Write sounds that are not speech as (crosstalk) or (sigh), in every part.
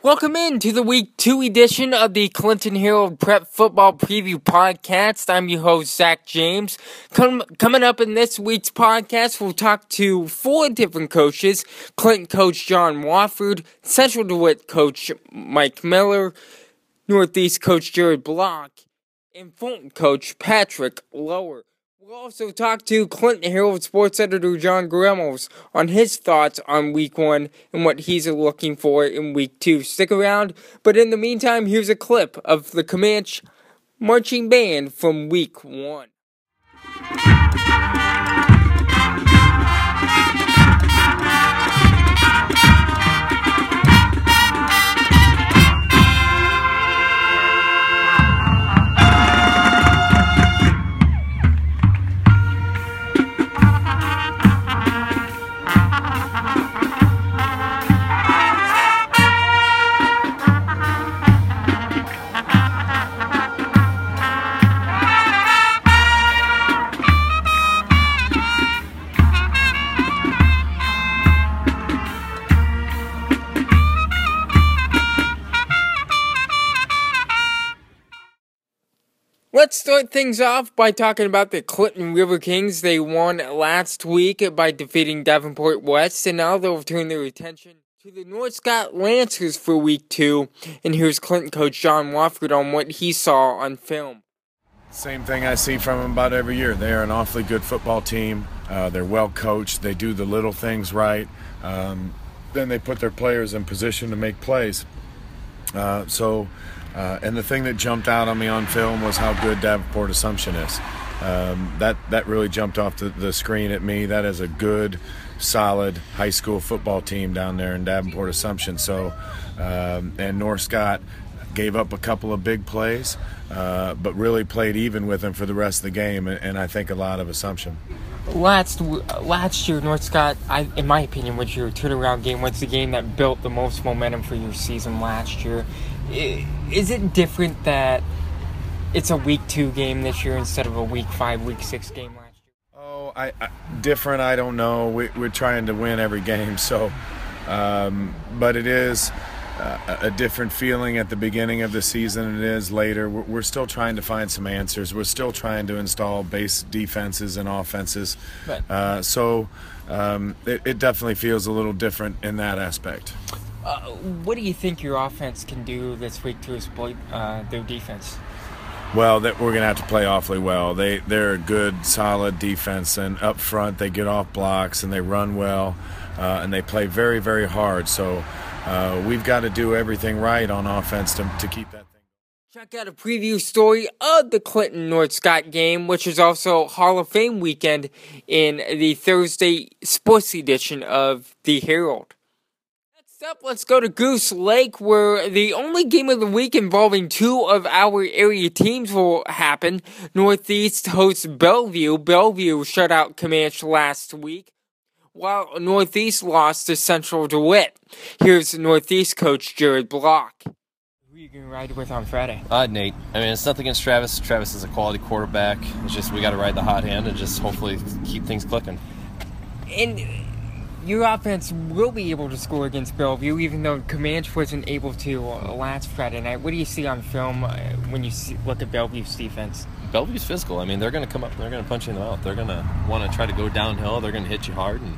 Welcome in to the week two edition of the Clinton Herald Prep Football Preview Podcast. I'm your host, Zach James. Come, coming up in this week's podcast, we'll talk to four different coaches Clinton coach John Wofford, Central DeWitt coach Mike Miller, Northeast coach Jared Block, and Fulton coach Patrick Lower. We'll also talk to Clinton Herald sports editor John Gremmels on his thoughts on week one and what he's looking for in week two. Stick around, but in the meantime, here's a clip of the Camanche marching band from week one. Start things off by talking about the Clinton River Kings. They won last week by defeating Davenport West, and now they'll turn their attention to the North Scott Lancers for week two. And here's Clinton coach John Wofford on what he saw on film. Same thing I see from them about every year. They are an awfully good football team. Uh, they're well coached. They do the little things right. Um, then they put their players in position to make plays. Uh, so uh, and the thing that jumped out on me on film was how good Davenport Assumption is. Um, that that really jumped off the, the, screen at me. That is a good, solid high school football team down there in Davenport Assumption. So, um, and North Scott gave up a couple of big plays, uh, but really played even with them for the rest of the game. And, and I think a lot of Assumption. Last last year, North Scott, I, in my opinion, was your turnaround game. Was the game that built the most momentum for your season last year is it different that it's a week two game this year instead of a week five, week six game last year? Oh, I, I different. I don't know. We, are trying to win every game, (laughs) so um, but it is. Uh, a different feeling at the beginning of the season than it is later. We're, we're, still trying to find some answers. We're still trying to install base defenses and offenses. Uh, so um, it, it, definitely feels a little different in that aspect. Uh, what do you think your offense can do this week to exploit uh, their defense? Well, that we're going to have to play awfully well. They they're a good, solid defense, and up front they get off blocks and they run well, uh, and they play very, very hard. So uh, we've got to do everything right on offense to, to keep that. thing. Check out a preview story of the Clinton North Scott game, which is also Hall of Fame weekend in the Thursday sports edition of the Herald. Next up, let's go to Goose Lake, where the only game of the week involving two of our area teams will happen. Northeast hosts Bellevue. Bellevue shut out Camanche last week, while Northeast lost to Central DeWitt. Here's Northeast coach Jared Block. Who are you going to ride with on Friday? Uh, Nate. I mean, it's nothing against Travis. Travis is a quality quarterback. It's just we got to ride the hot hand and just hopefully keep things clicking. And your offense will be able to score against Bellevue, even though Camanche wasn't able to uh, last Friday night. What do you see on film uh, when you see, look at Bellevue's defense? Bellevue's physical. I mean, they're going to come up. They're going to punch you in the mouth. They're going to want to try to go downhill. They're going to hit you hard, and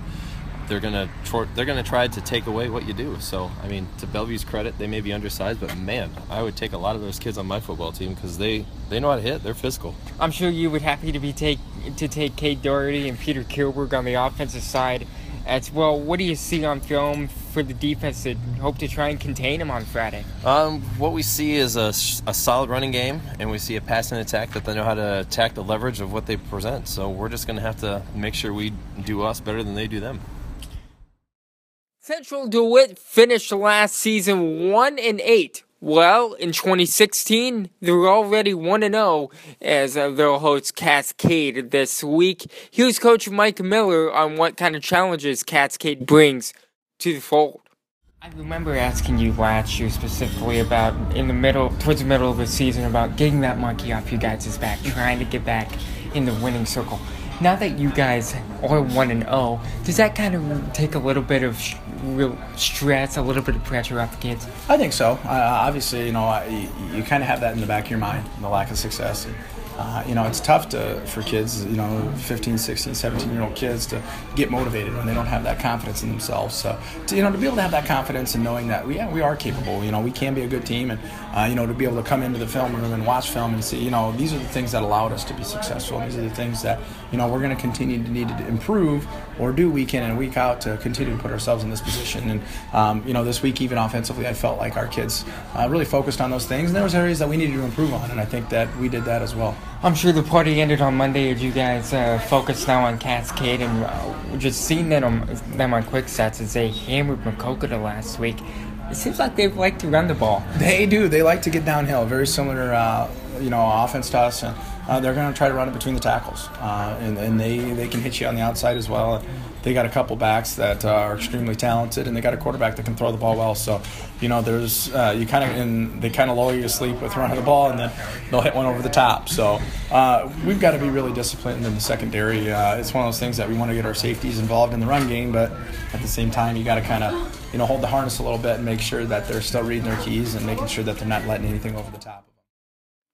they're going to they're going to try to take away what you do. So, I mean, to Bellevue's credit, they may be undersized, but man, I would take a lot of those kids on my football team because they they know how to hit. They're physical. I'm sure you would happy to be take to take Kate Doherty and Peter Kilberg on the offensive side as well. What do you see on film for the defense that hope to try and contain him on Friday? Um, what we see is a, a solid running game, and we see a passing attack that they know how to attack the leverage of what they present. So we're just going to have to make sure we do us better than they do them. Central DeWitt finished last season one and eight well, in 2016, they're already 1 0 as uh, they'll host Cascade this week. Here's Coach Mike Miller on what kind of challenges Cascade brings to the fold. I remember asking you last year specifically about in the middle, towards the middle of the season, about getting that monkey off you guys' back, trying to get back in the winning circle. Now that you guys are 1 and 0, does that kind of take a little bit of real stress, a little bit of pressure off the kids? I think so. Uh, obviously, you know, you, you kind of have that in the back of your mind, the lack of success. And, uh, you know, it's tough to for kids, you know, 15, 16, 17 year old kids to get motivated when they don't have that confidence in themselves. So, to, you know, to be able to have that confidence and knowing that, yeah, we are capable. You know, we can be a good team, and uh, you know, to be able to come into the film room and watch film and see, you know, these are the things that allowed us to be successful. These are the things that you know we're going to continue to need to improve or do week in and week out to continue to put ourselves in this position. And um, you know, this week even offensively, I felt like our kids uh, really focused on those things, and there was areas that we needed to improve on, and I think that we did that as well. I'm sure the party ended on Monday as you guys uh, focused now on Cascade and uh, just seeing them on, them on quick sets as they hammered Maquoketa last week. It seems like they like to run the ball. They do. They like to get downhill. Very similar, uh, you know, offense to us. And, uh, they're going to try to run it between the tackles, uh, and, and they, they can hit you on the outside as well. They got a couple backs that uh, are extremely talented, and they got a quarterback that can throw the ball well. So, you know, there's uh, you kind of and they kind of lull you to sleep with running the ball, and then they'll hit one over the top. So, uh, we've got to be really disciplined in the secondary. Uh, it's one of those things that we want to get our safeties involved in the run game, but at the same time, you got to kind of you know hold the harness a little bit and make sure that they're still reading their keys and making sure that they're not letting anything over the top.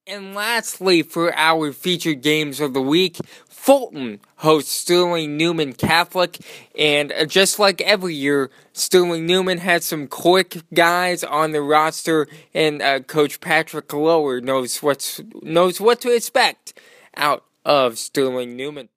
And lastly, for our featured games of the week, Fulton hosts Sterling Newman Catholic. And uh, just like every year, Sterling Newman has some quick guys on the roster, and uh, Coach Patrick Lower knows, what's, knows what to expect out of Sterling Newman.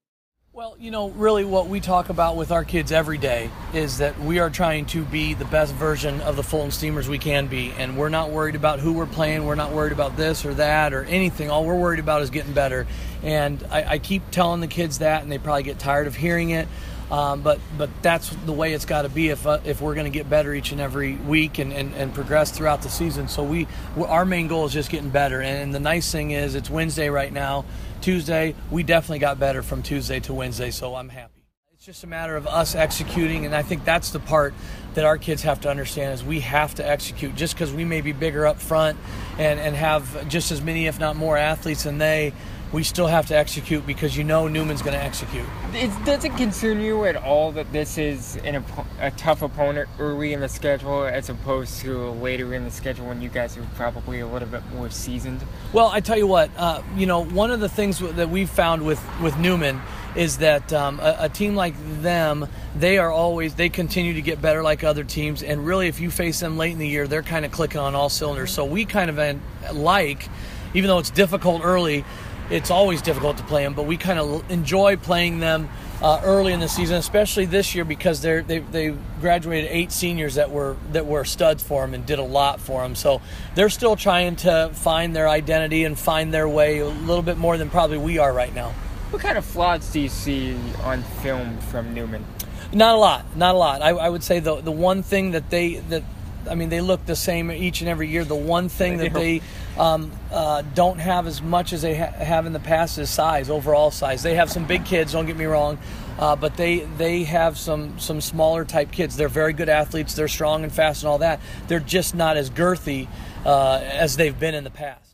Well, you know, really what we talk about with our kids every day is that we are trying to be the best version of the Fulton Steamers we can be. And we're not worried about who we're playing. We're not worried about this or that or anything. All we're worried about is getting better. And I, I keep telling the kids that, and they probably get tired of hearing it. Um, but but that's the way it's got to be if uh, if we're going to get better each and every week and, and, and progress throughout the season. So we our main goal is just getting better. And the nice thing is it's Wednesday right now. Tuesday we definitely got better from Tuesday to Wednesday. So I'm happy. It's just a matter of us executing, and I think that's the part that our kids have to understand is we have to execute. Just because we may be bigger up front and and have just as many, if not more, athletes than they we still have to execute because you know Newman's going to execute. It doesn't concern you at all that this is an, a tough opponent early in the schedule as opposed to later in the schedule when you guys are probably a little bit more seasoned? Well, I tell you what, uh, you know, one of the things that we've found with, with Newman is that um, a, a, team like them, they are always, they continue to get better like other teams. And really, if you face them late in the year, they're kind of clicking on all cylinders. So we kind of like, even though it's difficult early, it's always difficult to play them, but we kind of enjoy playing them uh, early in the season, especially this year because they're, they they graduated eight seniors that were that were studs for them and did a lot for them. So they're still trying to find their identity and find their way a little bit more than probably we are right now. What kind of flaws do you see on film from Newman? Not a lot, not a lot. I, I would say the the one thing that they that I mean, they look the same each and every year. The one thing that they um, uh, don't have as much as they ha- have in the past is size, overall size. They have some big kids. Don't get me wrong, uh, but they they have some some smaller type kids. They're very good athletes. They're strong and fast and all that. They're just not as girthy uh, as they've been in the past.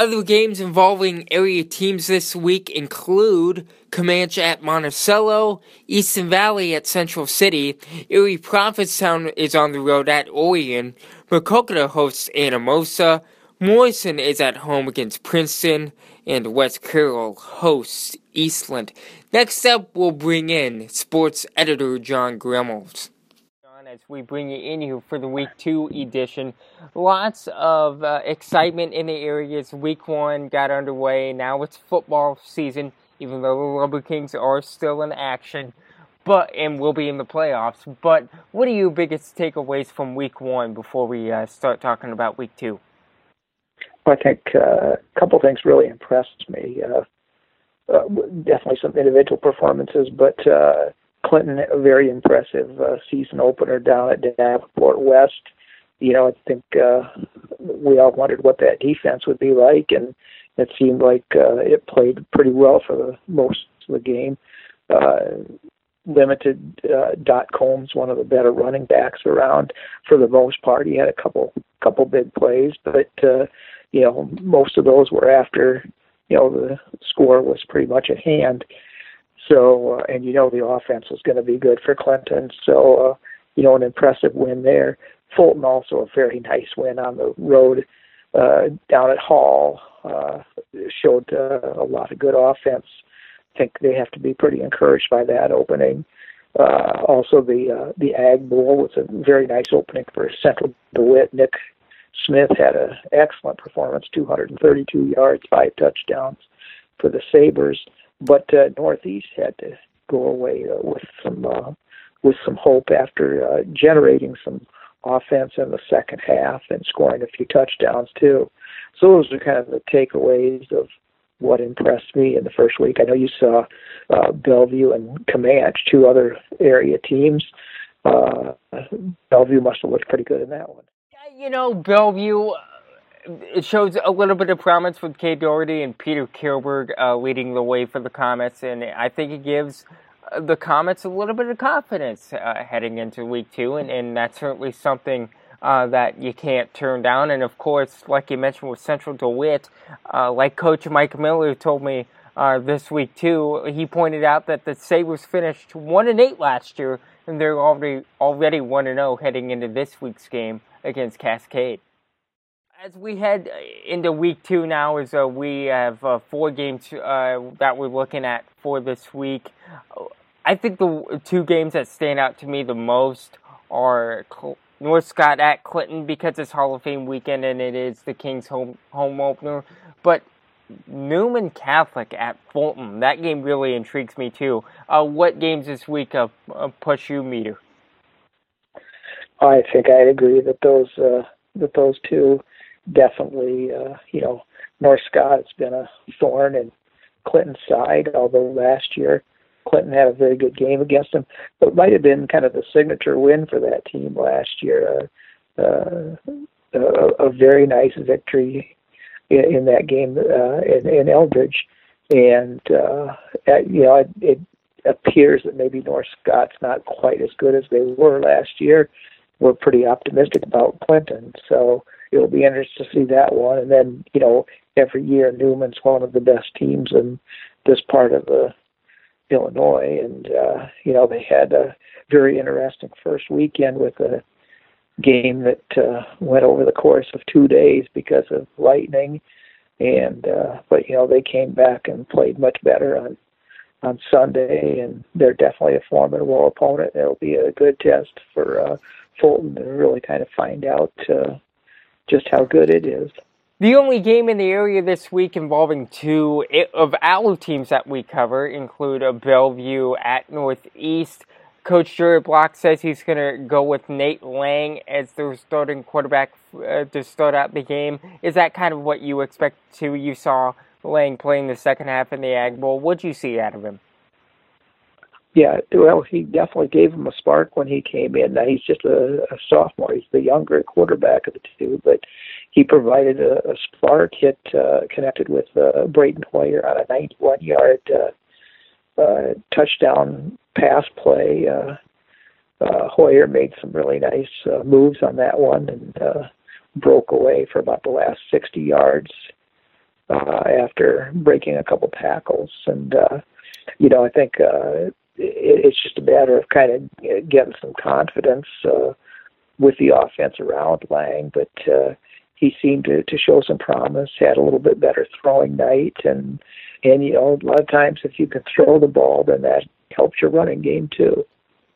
Other games involving area teams this week include Camanche at Monticello, Easton Valley at Central City, Erie Prophetstown is on the road at Orion, Maquoketa hosts Anamosa, Morrison is at home against Princeton, and West Carroll hosts Eastland. Next up, we'll bring in sports editor John Gremmels as we bring you in here for the week two edition. Lots of uh, excitement in the areas. Week one got underway. Now it's football season, even though the Lumber Kings are still in action, but and will be in the playoffs. But what are your biggest takeaways from week one before we uh, start talking about week two? I think uh, a couple things really impressed me. Uh, uh, definitely some individual performances, but uh, Clinton a very impressive uh, season opener down at Davenport West. You know, I think uh, we all wondered what that defense would be like, and it seemed like uh, it played pretty well for the most of the game. Uh, limited uh, Dot Combs, one of the better running backs around for the most part. He had a couple couple big plays, but uh, you know most of those were after you know the score was pretty much at hand. So, uh, and you know the offense was going to be good for Clinton. So, uh, you know, an impressive win there. Fulton also a very nice win on the road uh, down at Hall. Uh, showed uh, a lot of good offense. I think they have to be pretty encouraged by that opening. Uh, also, the uh, the Ag Bowl was a very nice opening for Central DeWitt. Nick Smith had an excellent performance, 232 yards, five touchdowns for the Sabres. But uh, Northeast had to go away uh, with some uh, with some hope after uh, generating some offense in the second half and scoring a few touchdowns too. So those are kind of the takeaways of what impressed me in the first week. I know you saw uh, Bellevue and Camanche, two other area teams. Uh, Bellevue must have looked pretty good in that one. You know, Bellevue, it shows a little bit of promise with Kay Doherty and Peter Kilberg uh, leading the way for the Comets, and I think it gives the Comets a little bit of confidence uh, heading into week two, and, and that's certainly something uh, that you can't turn down. And of course, like you mentioned with Central DeWitt, uh, like Coach Mike Miller told me uh, this week too, he pointed out that the Sabres finished one and eight last year, and they're already already one and zero oh heading into this week's game against Cascade. As we head into week two now, is uh, we have uh, four games uh, that we're looking at for this week. I think the two games that stand out to me the most are North Scott at Clinton because it's Hall of Fame weekend and it is the Kings home home opener. But Newman Catholic at Fulton, that game really intrigues me too. Uh, what games this week uh, uh, push you meter? I think I'd agree that those uh, that those two definitely, uh, you know, North Scott has been a thorn in Clinton's side, although last year Clinton had a very good game against them. But it might have been kind of the signature win for that team last year. Uh, uh, a, a very nice victory in, in that game uh, in, in Eldridge, and uh, you know it, it appears that maybe North Scott's not quite as good as they were last year. We're pretty optimistic about Clinton, so it'll be interesting to see that one. And then you know every year Newman's one of the best teams in this part of the Illinois, and uh, you know they had a very interesting first weekend with a game that uh, went over the course of two days because of lightning, and uh, but you know they came back and played much better on on Sunday, and they're definitely a formidable opponent. It'll be a good test for uh, Fulton to really kind of find out uh, just how good it is. The only game in the area this week involving two of our teams that we cover include a Bellevue at Northeast. Coach Jared Block says he's going to go with Nate Lang as their starting quarterback uh, to start out the game. Is that kind of what you expect to? You saw Lang playing the second half in the Ag Bowl. What'd you see out of him? Yeah, well, he definitely gave him a spark when he came in. Now he's just a, a sophomore; he's the younger quarterback of the two, but he provided a, a spark hit uh, connected with uh, Braden Hoyer on a 91-yard uh, uh, touchdown pass play. Uh, uh, Hoyer made some really nice uh, moves on that one and uh, broke away for about the last 60 yards uh, after breaking a couple tackles. And uh, you know, I think uh, it's just a matter of kind of getting some confidence uh, with the offense around Lang, but. Uh, he seemed to, to show some promise, had a little bit better throwing night, and and you know a lot of times if you can throw the ball, then that helps your running game too.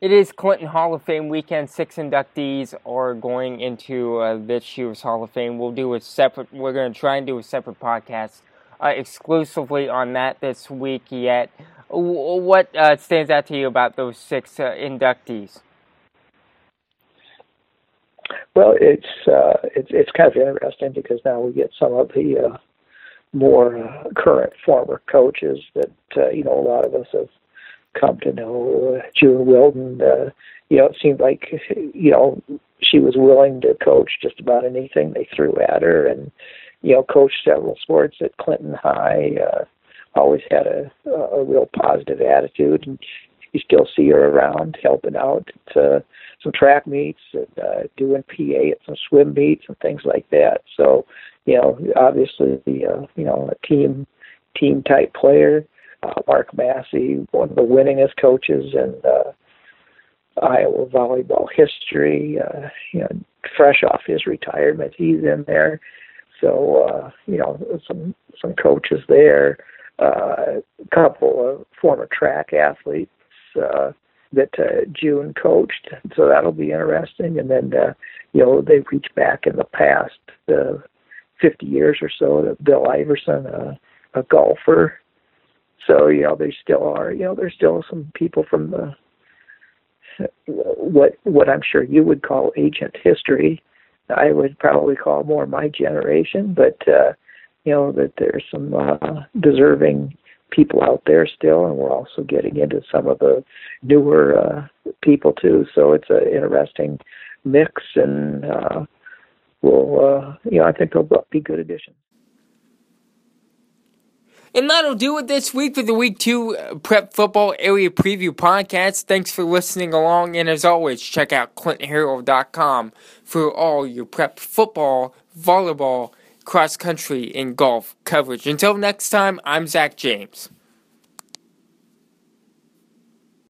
It is Clinton Hall of Fame weekend. Six inductees are going into uh, this year's Hall of Fame. We'll do a separate. We're going to try and do a separate podcast uh, exclusively on that this week. Yet, what uh, stands out to you about those six uh, inductees? Well, it's uh, it's it's kind of interesting because now we get some of the uh, more current former coaches that you know a lot of us have come to know. Uh, June Wilden, uh, you know, it seemed like you know she was willing to coach just about anything they threw at her, and you know, coached several sports at Clinton High. Uh, always had a a real positive attitude, and you still see her around helping out. It's, uh, some track meets and uh, doing PA at some swim meets and things like that. So, you know, obviously, uh, you know, a team team type player. Uh, Mark Massey, one of the winningest coaches in uh, Iowa volleyball history. Uh, you know, fresh off his retirement, he's in there. So uh, you know, some some coaches there, uh, a couple of former track athletes uh, that uh, June coached. So that'll be interesting. And then uh, you know they reach back in the past uh, 50 years or so to Bill Iverson, uh, a golfer. So you know there still are you know there's still some people from the what what I'm sure you would call ancient history. I would probably call more my generation, but uh, you know that there's some uh, deserving people out there still, and we're also getting into some of the newer uh, people too. So it's an interesting mix, and uh, will uh, you know I think they'll be good additions. And that'll do it this week for the Week 2 uh, Prep Football Area Preview Podcast. Thanks for listening along, and as always, check out ClintonHerald.com for all your prep football, volleyball, cross country, and golf coverage. Until next time, I'm Zach James.